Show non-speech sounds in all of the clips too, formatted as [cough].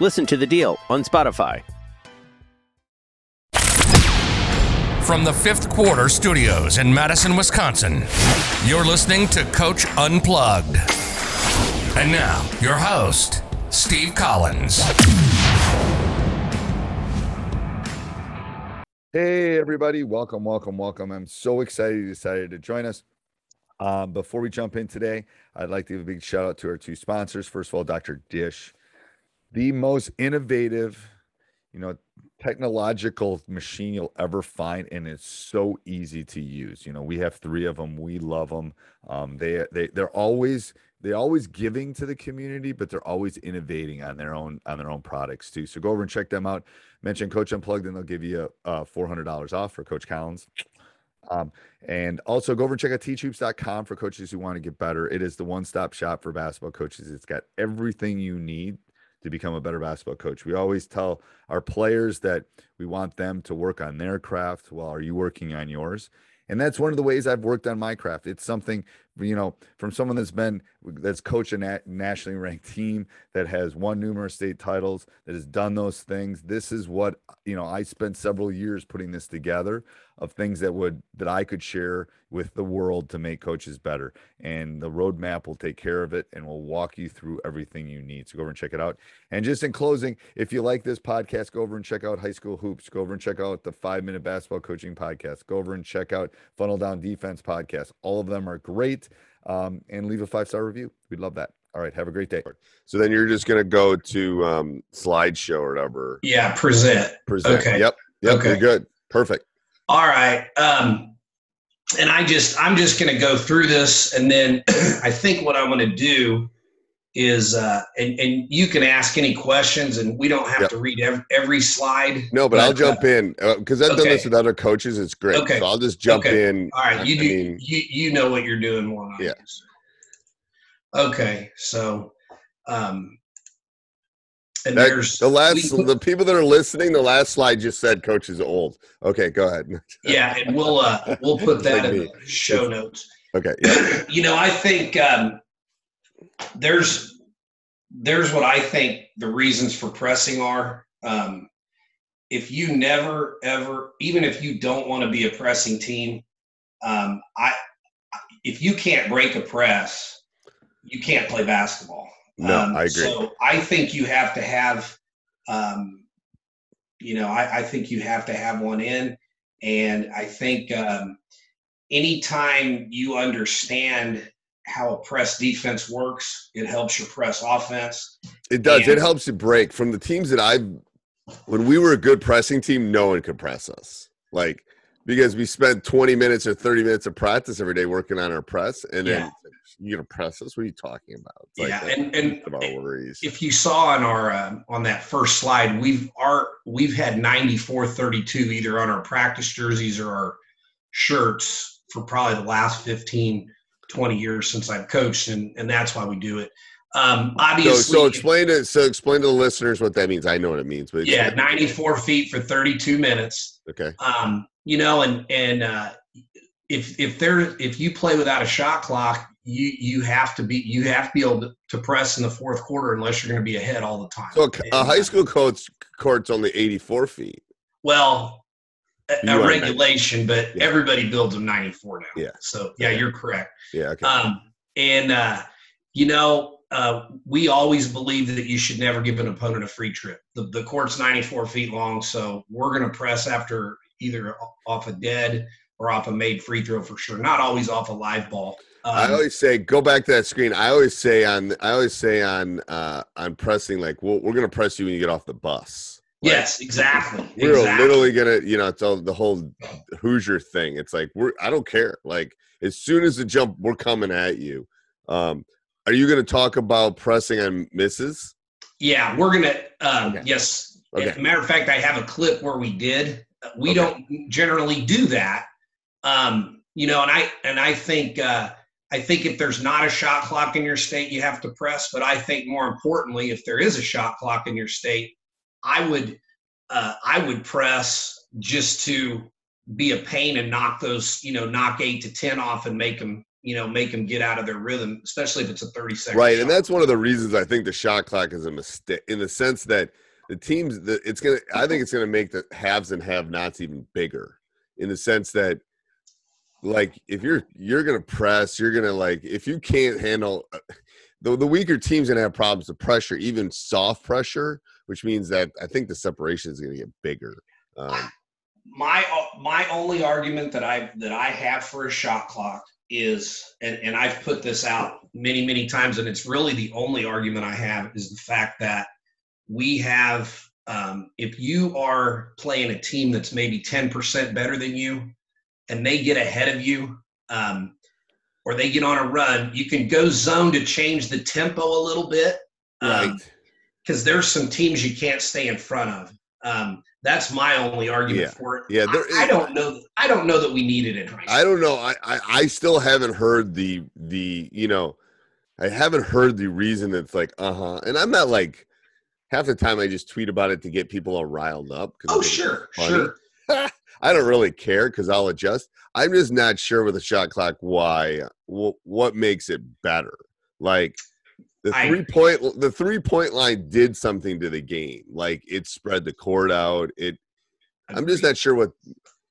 Listen to The Deal on Spotify. From the fifth quarter studios in Madison, Wisconsin, you're listening to Coach Unplugged. And now, your host, Steve Collins. Hey, everybody. Welcome, welcome, welcome. I'm so excited you decided to join us. Um, before we jump in today, I'd like to give a big shout out to our two sponsors. First of all, Dr. Dish, the most innovative, you know, technological machine you'll ever find, and it's so easy to use. You know, we have three of them. We love them. Um, they they they're always they're always giving to the community, but they're always innovating on their own on their own products too. So go over and check them out. Mention Coach Unplugged, and they'll give you a, four hundred dollars off for Coach Collins. Um, and also go over and check out teachhoops.com for coaches who want to get better. It is the one-stop shop for basketball coaches. It's got everything you need to become a better basketball coach. We always tell our players that we want them to work on their craft while are you working on yours. And that's one of the ways I've worked on my craft. It's something, you know, from someone that's been that's coached a na- nationally ranked team that has won numerous state titles, that has done those things. This is what, you know, I spent several years putting this together of things that would that I could share with the world to make coaches better. And the roadmap will take care of it and will walk you through everything you need. So go over and check it out. And just in closing, if you like this podcast, go over and check out High School Hoops. Go over and check out the Five Minute Basketball Coaching Podcast. Go over and check out Funnel Down Defense Podcast. All of them are great. Um, and leave a five star review. We'd love that. All right. Have a great day. So then you're just gonna go to um, slideshow or whatever. Yeah, present. Present. Okay. Yep. Yep. Okay. You're good. Perfect. All right. Um, and I just I'm just going to go through this, and then [clears throat] I think what I'm going to do is, uh, and and you can ask any questions, and we don't have Yep. to read every, every slide. No, but I'll jump in because I've done this with other coaches. It's great. Okay. So I'll just jump Okay. in. All right, you I do. mean, you you know what you're doing I Yeah. Okay, so, um, and that- there's the last we the people that are listening, the last slide just said coach is old. Okay, go ahead. yeah, and we'll uh we'll put [laughs] that Like in me. the show notes. Okay. Yeah. [clears throat] you know, I think um, there's there's what I think the reasons for pressing are. Um, if you never ever, even if you don't want to be a pressing team, um, I if you can't break a press, you can't play basketball. No, Um, I agree. So I think you have to have, um, you know, I, I think you have to have one in, and I think um, anytime you understand how a press defense works, it helps your press offense. It does. And- It helps you break from the teams that I've. When we were a good pressing team, no one could press us. Like because we spent 20 minutes or 30 minutes of practice every day working on our press, and then you're gonna press us. What are you talking about? It's Yeah, and- and- our worries. If you saw on our um on that first slide, we've our we've had 94-32 either on our practice jerseys or our shirts for probably the last 15, 20 years since I've coached, and and that's why we do it. Um, obviously, so, so explain to so explain to the listeners what that means. I know what it means, but yeah, 94 feet for 32 minutes. Okay. Um, you know, and and uh, if if there if you play without a shot clock, you you have to be you have to be able to, to press in the fourth quarter unless you're going to be ahead all the time. So a, a high school coach court's only 84 feet. Well, a, regulation, but Yeah. everybody builds them 94 now. Yeah. So yeah, you're correct. Yeah. Okay. Um, and uh, you know, uh, we always believe that you should never give an opponent a free trip. The, the court's 94 feet long, so we're going to press after either off a dead or off a made free throw for sure. Not always off a live ball. Um, I always say go back to that screen. I always say on I always say on uh on pressing like well, we're gonna press you when you get off the bus. Like, yes, exactly. We're exactly. literally gonna, you know, it's all the whole Hoosier thing. It's like we're I don't care. Like as soon as the jump, we're coming at you. Um, are you gonna talk about pressing on misses? Yeah, we're gonna. Um, Okay. Yes. Okay. As a matter of fact, I have a clip where we did. Uh, We Okay. don't generally do that. Um, you know, and I and I think uh, I think if there's not a shot clock in your state, you have to press. But I think more importantly, if there is a shot clock in your state, I would uh, I would press just to be a pain and knock those you know knock eight to ten off and make them you know make them get out of their rhythm, especially if it's a thirty second. Right, shot. and that's one of the reasons I think the shot clock is a mistake in the sense that the teams that it's gonna. I think it's gonna make the haves and have-nots even bigger in the sense that, like, if you're you're gonna press, you're gonna like if you can't handle. The, the weaker team's gonna have problems with pressure, even soft pressure, which means that I think the separation is gonna get bigger. Um, my my only argument that I that I have for a shot clock is, and, and I've put this out many many times, and it's really the only argument I have is the fact that we have um, if you are playing a team that's maybe ten percent better than you, and they get ahead of you, um, or they get on a run, you can go zone to change the tempo a little bit. right. Because there's some teams you can't stay in front of. Um, that's my only argument Yeah. for it. Yeah, there I, I don't know. I don't know that we need it in high school. I don't know. I, I I still haven't heard the the you know, I haven't heard the reason that's like uh huh. And I'm not like half the time I just tweet about it to get people all riled up. Oh sure, funny. sure. [laughs] I don't really care because I'll adjust. I'm just not sure with the shot clock why wh- what makes it better. Like the I- three point the three point line did something to the game. Like it spread the court out. It I'm just not sure what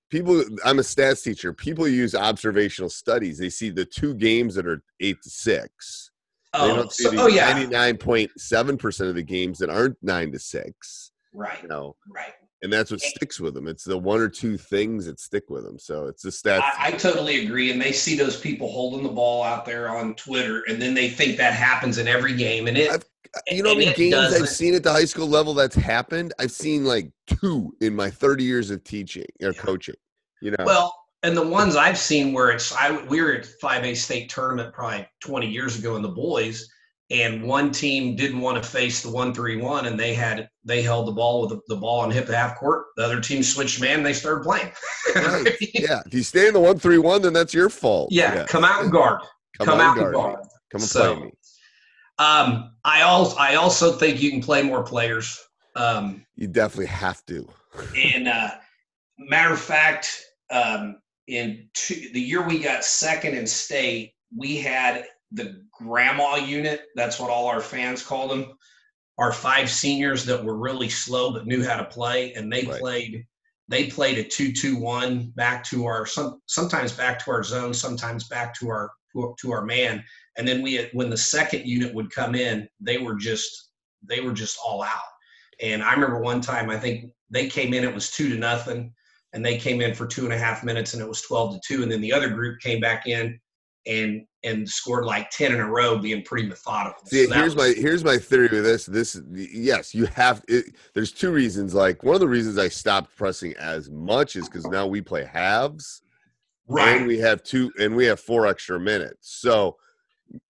people. I'm a stats teacher. People use observational studies. They see the two games that are eight to six. they Oh, don't see so- oh yeah, 99.7 percent of the games that aren't nine to six. right, You know, right. And that's what sticks with them. It's the one or two things that stick with them. So it's the stats. I, I totally agree. And they see those people holding the ball out there on Twitter, and then they think that happens in every game. And it, I've- uh, you know and it games I've seen at the high school level that's happened? I've seen like two in my 30 years of teaching or coaching. You know, Well, and the ones I've seen where it's I we were at five A state tournament probably 20 years ago in the boys, and one team didn't want to face the one three one, and they had they held the ball with the, the ball on hip to half court. The other team switched man, and they started playing. Right. [laughs] yeah. If you stay in the one three one, then that's your fault. yeah, come out and guard. [laughs] Come, on out and me. guard. Come and So- play me. Um, I also I also think you can play more players. Um, You definitely have to. [laughs] And uh, matter of fact, um, in two, the year we got second in state, we had the grandma unit. That's what all our fans called them. Our five seniors that were really slow but knew how to play, and they Right. played. They played a two-two-one back to our some sometimes back to our zone, sometimes back to our to our man. And then we had, when the second unit would come in, they were just they were just all out. And I remember one time, I think they came in, it was two to nothing, and they came in for two and a half minutes, and it was twelve to two. And then the other group came back in and and scored like ten in a row, being pretty methodical. See, So here's was- my here's my theory with this. This yes, you have. It, there's two reasons. Like one of the reasons I stopped pressing as much is because now we play halves, right. and we have two, and we have four extra minutes. So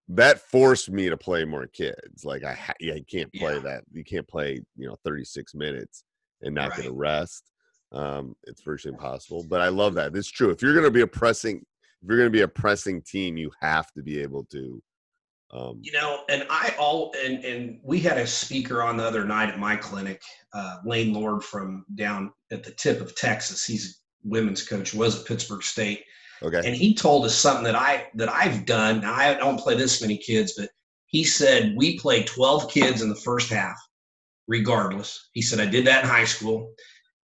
that forced me to play more kids. Like I, ha- yeah, you can't play Yeah. that. You can't play, you know, 36 minutes and not get a rest. Um, it's virtually impossible. But I love that. It's true. If you're going to be a pressing, if you're going to be a pressing team, you have to be able to Um, You know, and I all and and we had a speaker on the other night at my clinic, uh, Lane Lord from down at the tip of Texas. He's a women's coach, was at Pittsburg State, okay. and he told us something that I that I've done. Now I don't play this many kids, but he said we play 12 kids in the first half, regardless. He said I did that in high school.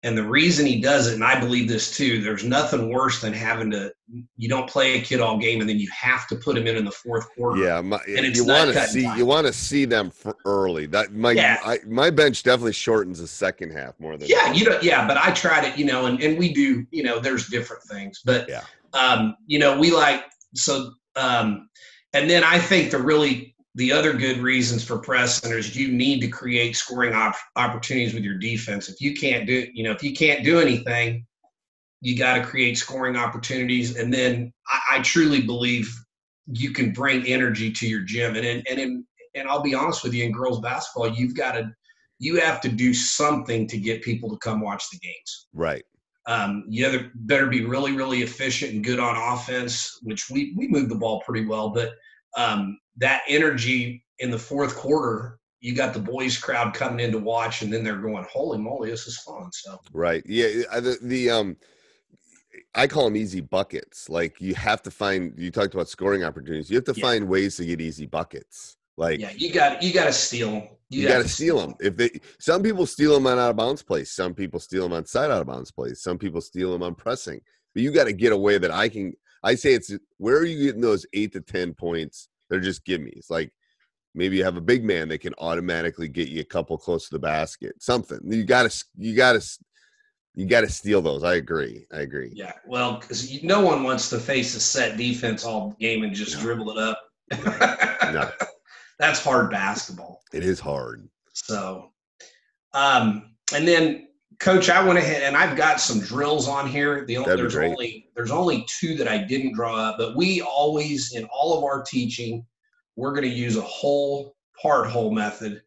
And the reason he does it, and I believe this too, there's nothing worse than having to you don't play a kid all game and then you have to put him in in the fourth quarter. Yeah, my, And it's you want to see time. you want to see them for early. That my Yeah. I, my bench definitely shortens the second half more than Yeah, you know, yeah, but I tried it, you know, and, and we do, you know, there's different things. But Yeah. um, you know, we like so um and then I think the really the other good reasons for press centers you need to create scoring op- opportunities with your defense. If you can't do, you know, if you can't do anything, you got to create scoring opportunities. And then I, I truly believe you can bring energy to your gym. And in, and in, and I'll be honest with you, in girls basketball, you've got to you have to do something to get people to come watch the games. right. Um, you either better be really, really efficient and good on offense, which we we move the ball pretty well, but um, that energy in the fourth quarter, you got the boys crowd coming in to watch, and then they're going, "Holy moly, this is fun!" So Right. Yeah. I- The, the um, I call them easy buckets. Like you have to find. You talked about scoring opportunities. You have to Yeah. find ways to get easy buckets. Like yeah, you got you got to steal them. you, got to steal them. If they, some people steal them on out of bounds plays. Some people steal them on side out of bounds plays. Some people steal them on pressing. But you got to get away that I can. I say it's where are you getting those eight to ten points? They're just gimmies. Like maybe you have a big man that can automatically get you a couple close to the basket. Something you got to you got to you got to steal those. I agree. I agree. Yeah, well, because no one wants to face a set defense all game and just No. dribble it up. No, [laughs] That's hard basketball. it is hard. So, um, and then, Coach, I went ahead and I've got some drills on here. The only, there's great. only there's only two that I didn't draw up, but we always in all of our teaching, we're going to use a whole part whole method.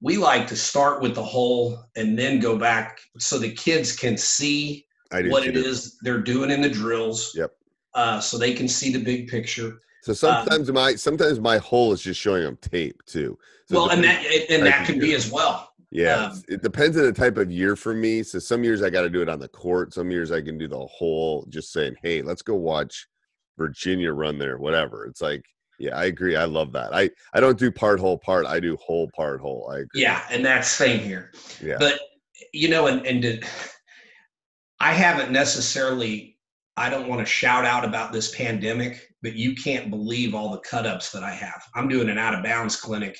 We like to start with the whole and then go back so the kids can see what it is they're doing in the drills. Yep. Uh, so they can see the big picture. So sometimes my sometimes my hole is just showing them tape too. So well, and that and I that can be as well. Yeah, Um, it depends on the type of year for me. So some years I got to do it on the court. Some years I can do the whole, just saying, "Hey, let's go watch Virginia run there." Whatever. It's like, yeah, I agree. I love that. I I don't do part whole part. I do whole part whole. I agree. Yeah, and that's same here. yeah, But you know, and and to, [sighs] I haven't necessarily. I don't want to shout out about this pandemic, but you can't believe all the cut ups that I have. I'm doing an out of bounds clinic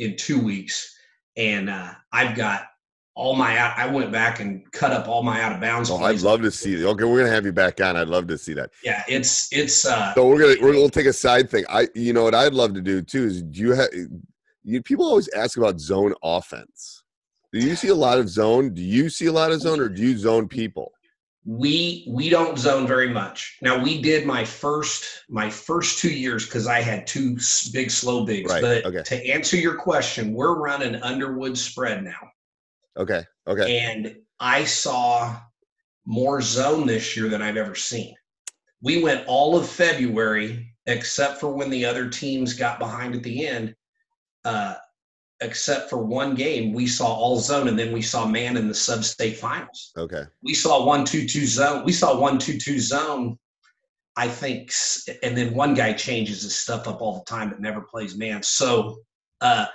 in two weeks, and uh, I've got all my out. I went back and cut up all my out of bounds. oh, I'd love to see. Okay, we're gonna have you back on. I'd love to see that. Yeah, it's it's. uh So we're gonna we're gonna take a side thing. I you know what I'd love to do too is do you have you people always ask about zone offense. Do you see a lot of zone? Do you see a lot of zone, or do you zone people? We we don't zone very much. Now we did my first my first two years because i had two big slow bigs. Right, but okay. to answer your question we're running underwood spread now. Okay, okay, and i saw more zone this year than i've ever seen. We went all of february except for when the other teams got behind at the end uh, except for one game we saw all zone and then we saw man in the sub-state finals okay. we saw one two two zone. We saw one two two zone. I think, and then one guy changes his stuff up all the time, but never plays man. So, uh,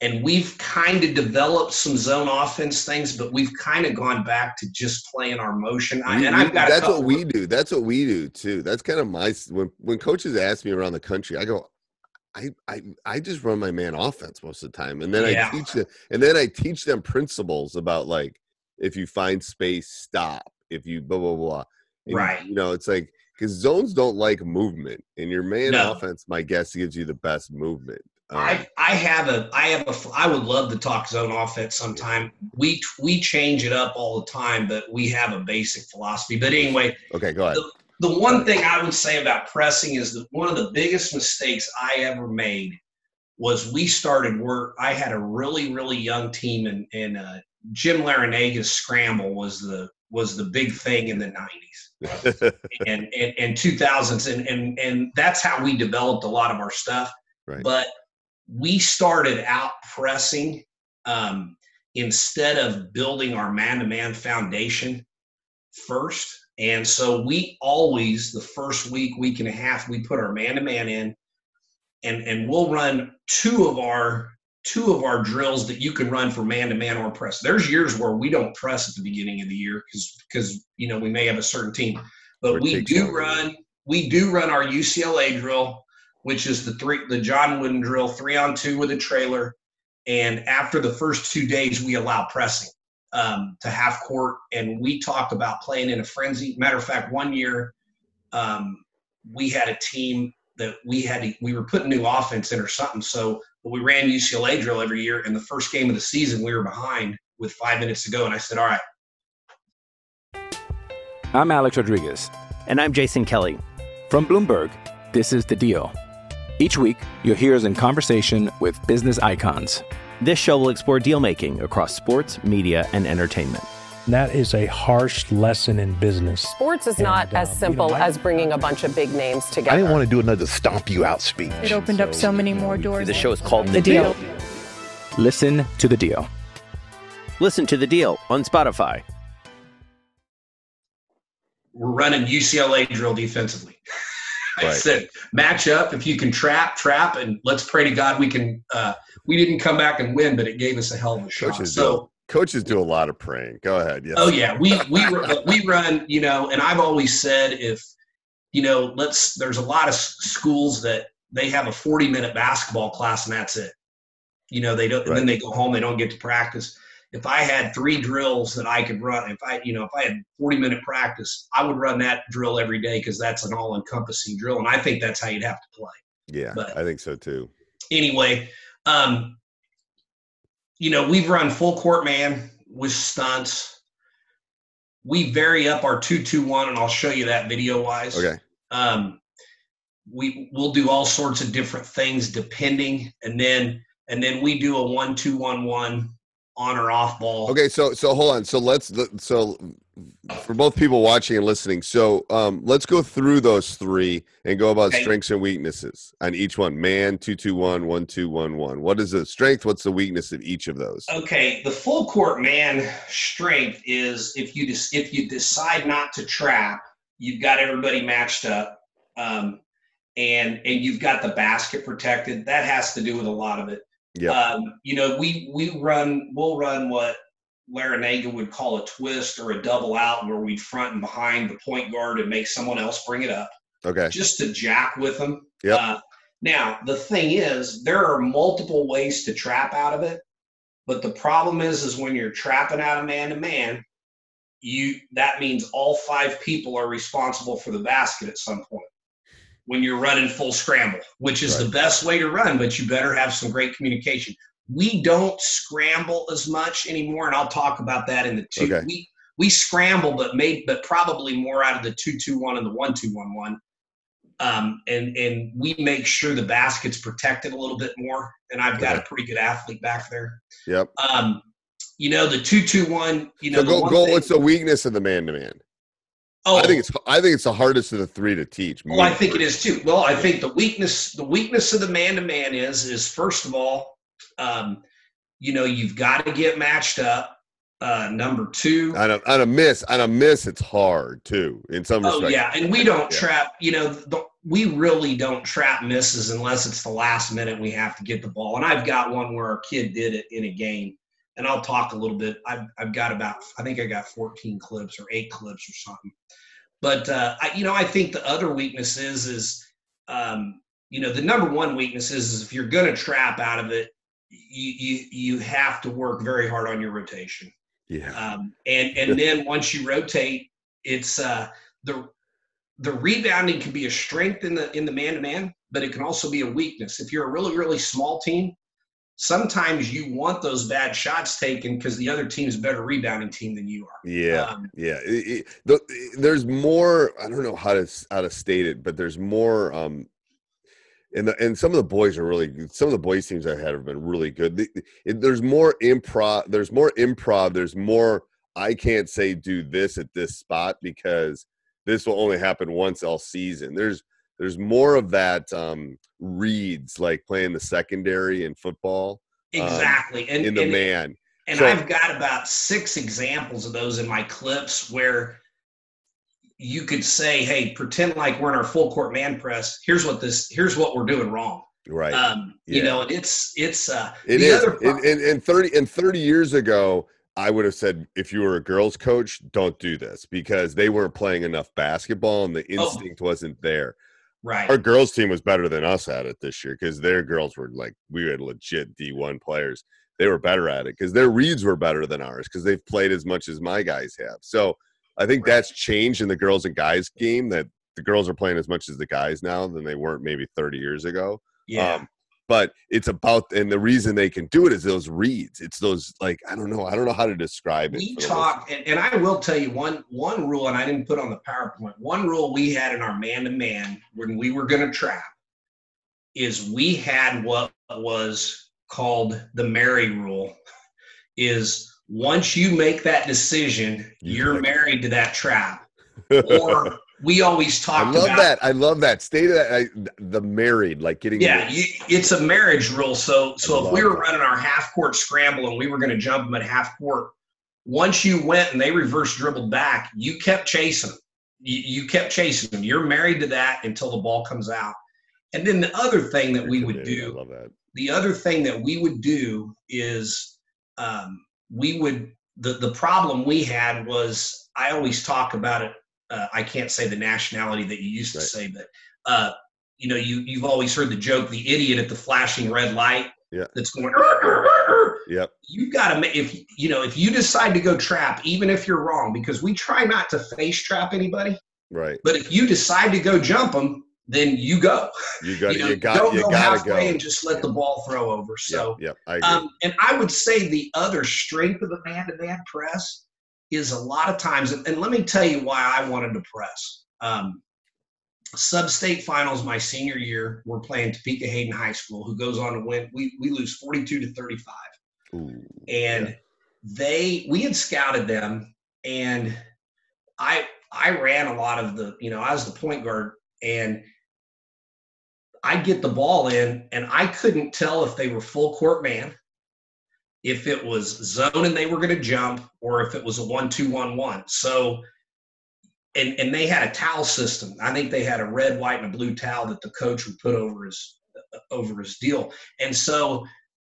and we've kind of developed some zone offense things, but we've kind of gone back to just playing our motion. I, We- and I've got that's what we do. That's what we do too. That's kind of my when when coaches ask me around the country, I go, I I I just run my man offense most of the time, and then Yeah. I teach them, and then I teach them principles about like if you find space, stop. If you blah blah blah, And, Right. You know, it's like because zones don't like movement, and your man No. offense, my guess, gives you the best movement. Um, I I have a I have a I would love to talk zone offense sometime. We we change it up all the time, but we have a basic philosophy. But anyway, okay, go ahead. the one thing I would say about pressing is that one of the biggest mistakes I ever made was we started work. I had a really really young team, and and uh, Jim Larranaga's scramble was the was the big thing in the '90s [laughs] and and, and 2000s, and and and that's how we developed a lot of our stuff. Right. But we started out pressing um, instead of building our man-to-man foundation first. And so we always the first week, week and a half, we put our man-to-man in, and and we'll run two of our two of our drills that you can run for man-to-man or press. There's years where we don't press at the beginning of the year because because you know we may have a certain team, but Or we do run we do run our UCLA drill, which is the three the John Wooden drill, three on two with a trailer. And after the first two days, we allow pressing um, to half court, and we talked about playing in a frenzy. Matter of fact, one year um, we had a team that we had to, we were putting new offense in or something. So we ran UCLA drill every year. And the first game of the season, we were behind with five minutes to go, and I said, "All right, I'm Alex Rodriguez. And I'm Jason Kelly. From Bloomberg, this is The Deal. Each week, you'll hear us in conversation with business icons. This show will explore deal making across sports, media, and entertainment. That is a harsh lesson in business. Sports is not And, uh, as you simple know, I- as bringing a bunch of big names together. I didn't want to do another stomp you out speech. It opened up so many more doors. The show is called The, The deal. Deal. Listen to The Deal. Listen to The Deal on Spotify. we're running UCLA drill defensively. [laughs] I Right. said, match up. If you can trap, trap, and let's pray to God we can. Uh, we didn't come back and win, but it gave us a hell of a shot. Coaches so, do coaches do a lot of praying. Go ahead. Yes. oh yeah, we we we run. You know, and I've always said if you know, let's. There's a lot of schools that they have a 40 minute basketball class and that's it. You know, they don't. And then they go home. They don't get to practice. If I had three drills that I could run, if I, you know, if I had 40 minute practice, I would run that drill every day because that's an all encompassing drill. And I think that's how you'd have to play. Yeah, but- I think so too. Anyway, um, you know, we've run full court man with stunts. We vary up our two two one, and I'll show you that video wise. Okay. Um, we we'll do all sorts of different things depending, and then and then we do a one two one one on or off ball. Okay, so so hold on. So let's so for both people watching and listening. So um let's go through those three and go about Okay. strengths and weaknesses on each one. Man, two two one, one two one one. What is the strength? What's the weakness of each of those? Okay, the full court man strength is if you just if you decide not to trap, you've got everybody matched up, um, and and you've got the basket protected. That has to do with a lot of it. Yeah. Um, you know, we we run we'll run what Larranaga would call a twist or a double out, where we'd front and behind the point guard and make someone else bring it up Okay. just to jack with them. Yeah. Uh, now, the thing is, there are multiple ways to trap out of it, but the problem is, is when you're trapping out of man to man, you that means all five people are responsible for the basket at some point when you're running full scramble, which is the best way to run, but you better have some great communication. We don't scramble as much anymore, and I'll talk about that in the two. Okay. We we scramble, but made but probably more out of the two two one and the one two one one. Um, and and we make sure the basket's protected a little bit more. And I've got a pretty good athlete back there. Yep. Um, you know the two two one. You know So the go one go. thing- What's the weakness of the man to man? Oh, I think it's I think it's the hardest of the three to teach. Well, I think it is too. Well, I think the weakness the weakness of the man to man is is first of all, um, you know, you've got to get matched up. Uh, number two, on a on a miss on a miss it's hard too in some Oh respects. yeah, and we don't Yeah. trap. You know, the, we really don't trap misses unless it's the last minute we have to get the ball. And I've got one where our kid did it in a game, and I'll talk a little bit. I've I've got about I think I got 14 clips or eight clips or something. But uh, I, you know, I think the other weakness is is um, you know the number one weakness is, is if you're going to trap out of it, you you you have to work very hard on your rotation. Yeah. Um, and and then once you rotate, it's uh, the the rebounding can be a strength in the in the man to man, but it can also be a weakness. If you're a really really small team, sometimes you want those bad shots taken because the other team's a better rebounding team than you are. Yeah, Um, yeah. It- it- the, there's more. I don't know how to how to state it, but there's more. Um, and the, and some of the boys are really good. Some of the boys teams I had have been really good. The- it- there's more improv. There's more improv. There's more. I can't say do this at this spot because this will only happen once all season. There's there's more of that um, reads like playing the secondary in football. um, Exactly. and in the and- man. And So- I've got about six examples of those in my clips where you could say, "Hey, pretend like we're in our full court man press. Here's what this. Here's what we're doing wrong." Right. Um, You know, it's it's uh, It the is. other And, and, and 30 and 30 years ago, I would have said if you were a girls coach, don't do this because they weren't playing enough basketball and the Oh. instinct wasn't there. Right. Our girls team was better than us at it this year because their girls were like we had legit D1 players. They were better at it because their reads were better than ours because they've played as much as my guys have. So I think that's changed in the girls and guys game that the girls are playing as much as the guys now than they weren't maybe 30 years ago. Yeah. Um, but it's about and the reason they can do it is those reads. It's those like I don't know. I don't know how to describe it. we talk and, and i will tell you one one rule and i didn't put on the powerpoint one rule we had in our man-to-man when we were going to trap is we had what was called the mary rule is once you make that decision you're married to that trap [laughs] or we always I talked love about that. I love that. State of that. I, the married, like getting. yeah, you, it's a marriage rule. So, so if we were that. running our half court scramble and we were going to jump them at half court, once you went and they reverse dribbled back, you kept chasing them. You, you kept chasing them. You're married to that until the ball comes out. And then the other thing that we would. I do, love that. the other thing that we would do is um, we would the the problem we had was I always talk about it. Uh, I can't say the nationality that you used to Right. say, but uh, you know, you you've always heard the joke, the idiot at the flashing red light Yeah. that's going. "Arr, arr, arr, arr." Yep. You got to make if you know if you decide to go trap, even if you're wrong, because we try not to face trap anybody. Right. But if you decide to go jump them, then you go. You [laughs] got. you, You, know, got. don't You go halfway go. and just let the ball throw over. So, Yep. I agree. um, and I would say the other strength of the man-to-man press is a lot of times, and, let me tell you why I wanted to press. Um, sub-state finals my senior year, we're playing Topeka Hayden High School, who goes on to win. We we lose forty-two to thirty-five, Ooh, and they we had scouted them, and I I ran a lot of the you know I was the point guard, and I'd get the ball in, and I couldn't tell if they were full court man, if it was zone and they were going to jump, or if it was a one-two-one-one. So, and and they had a towel system. I think they had a red, white, and a blue towel that the coach would put over his over his deal. And so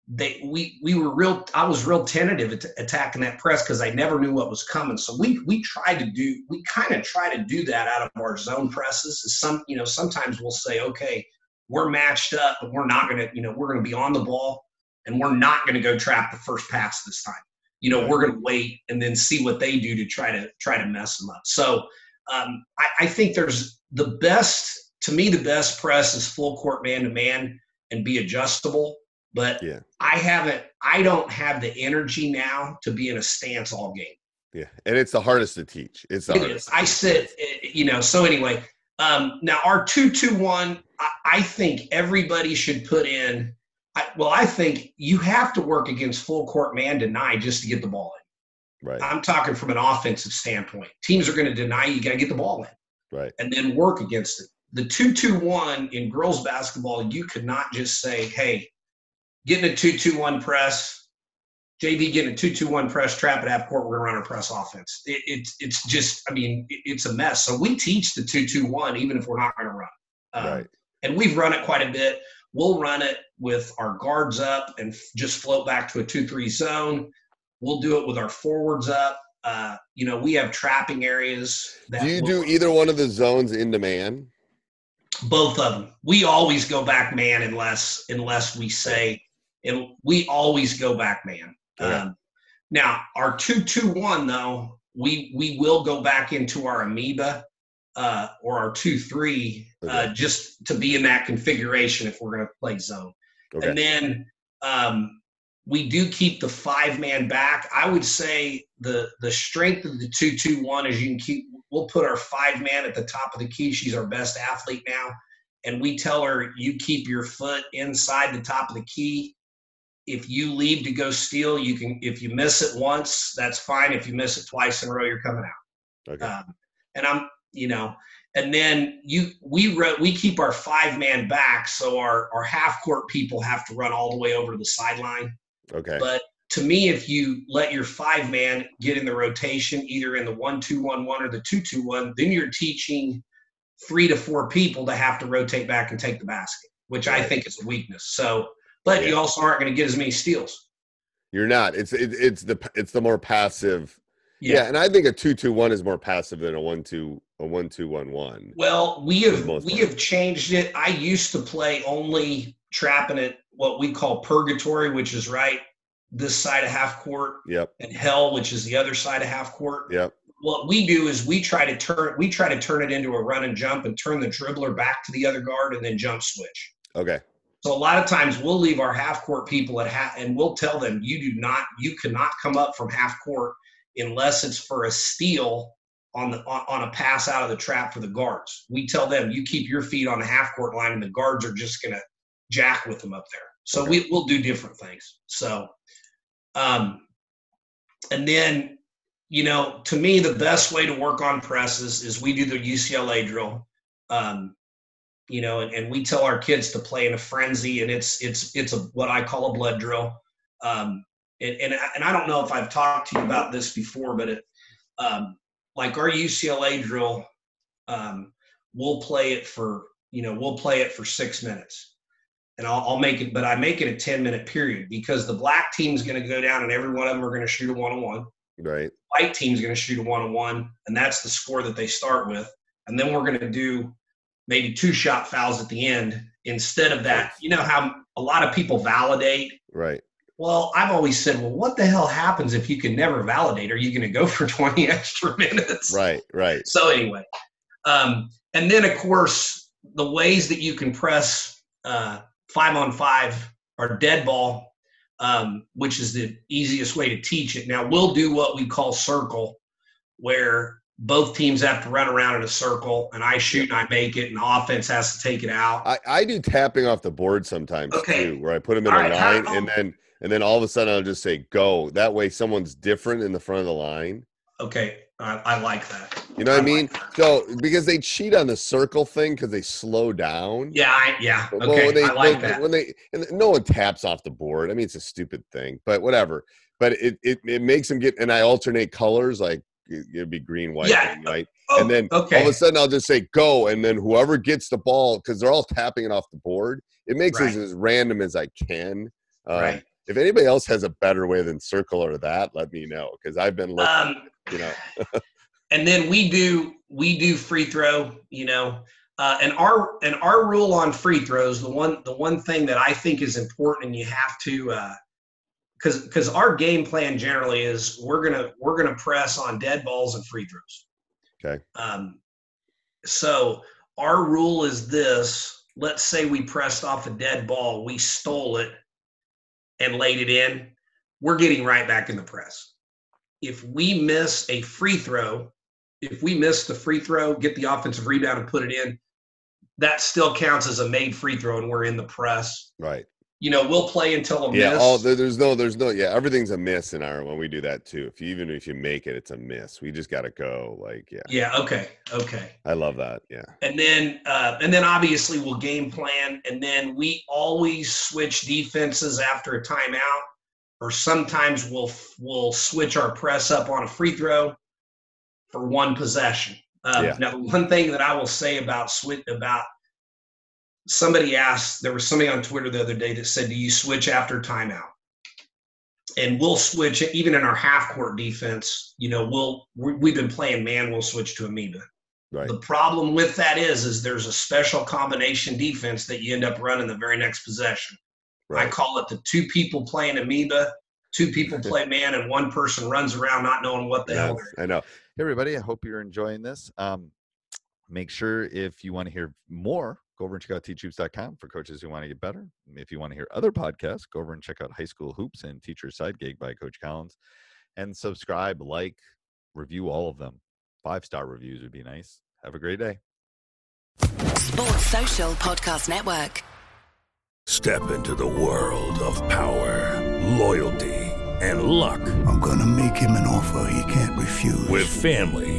they we we were real. I was real tentative at attacking that press because I never knew what was coming. So we we tried to do we kind of try to do that out of our zone presses. Some you know sometimes we'll say okay we're matched up, but we're not going to, you know, we're going to be on the ball and we're not going to go trap the first pass this time. You know, we're going to wait and then see what they do to try to try to mess them up. So um, I, I think there's the best, to me, the best press is full court man to man and be adjustable. But Yeah. I haven't, I don't have the energy now to be in a stance all game. Yeah. And it's the hardest to teach. It's the It hardest. is. I sit, you know. So anyway, um, now our two two one, I, I think everybody should put in. I, well, I think you have to work against full court man deny just to get the ball in. Right. I'm talking from an offensive standpoint. Teams are going to deny you. Got to get the ball in Right. and then work against it. The two two one in girls basketball, you could not just say, "Hey, getting a two two one press." JV getting a two-two-one press trap at half court. We're gonna run our press offense. It, it's it's just, I mean, it- it's a mess. So we teach the two-two-one even if we're not gonna run. Um, Right. And we've run it quite a bit. We'll run it with our guards up and f- just float back to a two-three zone. We'll do it with our forwards up. Uh, you know, we have trapping areas. That Do you do either one of the zones into man? both of them. We always go back man unless unless we say, and we always go back man. Okay. Um, now our two two one though, we we will go back into our amoeba uh, or our two three uh, just to be in that configuration if we're going to play zone. Okay. And then um, we do keep the five man back. I would say the the strength of the two two one is you can keep. We'll put our five man at the top of the key. She's our best athlete now, and we tell her you keep your foot inside the top of the key. If you leave to go steal, you can. If you miss it once, that's fine. If you miss it twice in a row, you're coming out. Okay. Um, and I'm you know, and then you we wrote we keep our five man back, so our our half court people have to run all the way over to the sideline. Okay. But to me, if you let your five man get in the rotation, either in the one two one one or the two two one, then you're teaching three to four people to have to rotate back and take the basket, which I think is a weakness. So, but you also aren't going to get as many steals. You're not. It's it, it's the it's the more passive. Yeah. Yeah. and I think a two two one is more passive than a one two a one two one one. Well, we have we have changed it. I used to play only trapping it what we call purgatory, which is right this side of half court, Yep. and hell, which is the other side of half court. Yep. What we do is we try to turn we try to turn it into a run and jump and turn the dribbler back to the other guard and then jump switch. Okay. So a lot of times we'll leave our half court people at half, and we'll tell them you do not, you cannot come up from half court unless it's for a steal on the on, on a pass out of the trap for the guards. We tell them you keep your feet on the half court line, and the guards are just gonna jack with them up there. So we we'll do different things. So, um, and then you know, to me, the best way to work on presses is we do the UCLA drill. Um, you know, and, and we tell our kids to play in a frenzy, and it's it's it's a what I call a blood drill. Um, and and I, and I don't know if I've talked to you about this before, but it um, like our UCLA drill, um, we'll play it for you know we'll play it for six minutes, and I'll, I'll make it, but I make it a ten minute period because the black team's going to go down, and every one of them are going to shoot a one on one. Right. White team's going to shoot a one on one, and that's the score that they start with, and then we're going to do maybe two shot fouls at the end instead of that. You know how a lot of people validate. Right. Well, I've always said, well, what the hell happens if you can never validate? Are you going to go for [laughs] 20 extra minutes? Right. Right. So, anyway, um, and then of course, the ways that you can press uh, five on five are dead ball, um, which is the easiest way to teach it. Now, we'll do what we call circle, where both teams have to run around in a circle and I shoot and I make it and the offense has to take it out. I, I do tapping off the board sometimes Okay. too, where I put them in All a right, line and then and then all of a sudden I'll just say go. That way someone's different in the front of the line. Okay, I, I like that. You know what I mean? So because they cheat on the circle thing because they slow down. Yeah, I, yeah. But Okay, when they, I like that. when they and no one taps off the board. I mean, it's a stupid thing, but whatever. But it it, it makes them get and I alternate colors like it- it'd be green, white, Yeah. green, white, Oh, and then okay. all of a sudden I'll just say go, and then whoever gets the ball because they're all tapping it off the board. It makes Right. it as random as I can. Um, Right. If anybody else has a better way than circle or that, let me know because I've been looking. Um, you know, [laughs] and then we do we do free throw you know uh, and our and our rule on free throws the one the one thing that i think is important and you have to because because our game plan generally is we're gonna we're gonna press on dead balls and free throws okay. um, so our rule is this let's say we pressed off a dead ball we stole it and laid it in we're getting right back in the press if we miss a free throw if we miss the free throw get the offensive rebound and put it in that still counts as a made free throw and we're in the press Right. You know we'll play until a Yeah. miss All there's no there's no yeah everything's a miss in our when we do that too. If you even if you make it, it's a miss. We just got to go. Like yeah. yeah okay okay I love that. Yeah. and then uh, and then obviously we'll game plan and then we always switch defenses after a timeout or sometimes we'll we'll switch our press up on a free throw for one possession um, Yeah. now the one thing that i will say about switch about somebody asked there was somebody on twitter the other day that said do you switch after timeout and we'll switch even in our half court defense you know we'll we- we've been playing man we'll switch to amoeba Right. the problem with that is, is there's a special combination defense that you end up running the very next possession. I call it the two people playing amoeba, two people [laughs] play man, and one person runs around not knowing what the hell. Yes, I know. Hey, everybody. I hope you're enjoying this. Um, make sure if you want to hear more, go over and check out teachhoops.com for coaches who want to get better. If you want to hear other podcasts, go over and check out High School Hoops and Teacher Side Gig by Coach Collins. And subscribe, like, review all of them. Five star reviews would be nice. Have a great day. Sports Social Podcast Network. Step into the world of power, loyalty, and luck. I'm gonna make him an offer he can't refuse. With family,